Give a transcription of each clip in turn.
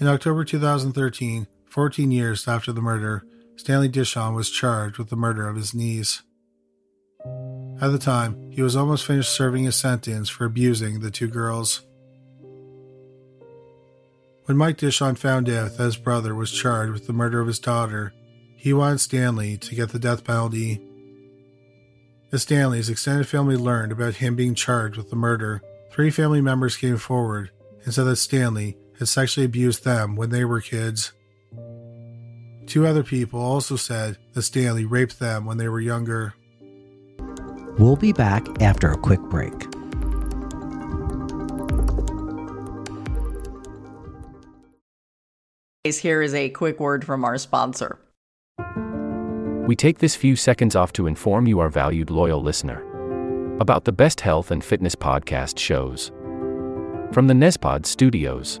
In October 2013, 14 years after the murder, Stanley Dishon was charged with the murder of his niece. At the time, he was almost finished serving his sentence for abusing the two girls. When Mike Dishon found out that his brother was charged with the murder of his daughter, he wanted Stanley to get the death penalty. As Stanley's extended family learned about him being charged with the murder, three family members came forward and said that Stanley had sexually abused them when they were kids. Two other people also said that Stanley raped them when they were younger. We'll be back after a quick break. Here is a quick word from our sponsor. We take this few seconds off to inform you, our valued loyal listener, about the best health and fitness podcast shows from the Nezpod studios.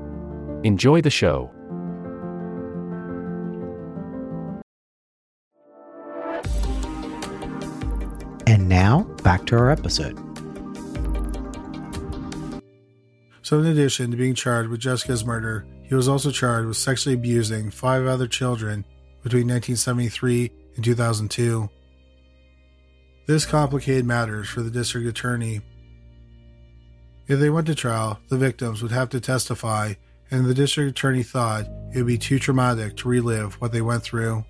Enjoy the show. And now, back to our episode. So, in addition to being charged with Jessica's murder, he was also charged with sexually abusing five other children between 1973 and 2002. This complicated matters for the district attorney. If they went to trial, the victims would have to testify, and the district attorney thought it would be too traumatic to relive what they went through.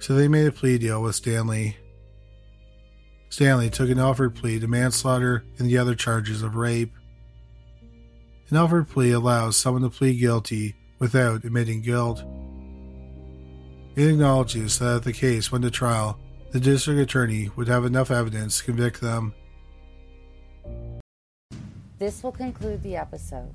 So they made a plea deal with Stanley. Stanley took an Alford plea to manslaughter and the other charges of rape. An Alford plea allows someone to plead guilty without admitting guilt. It acknowledges that if the case went to trial, the district attorney would have enough evidence to convict them. This will conclude the episode.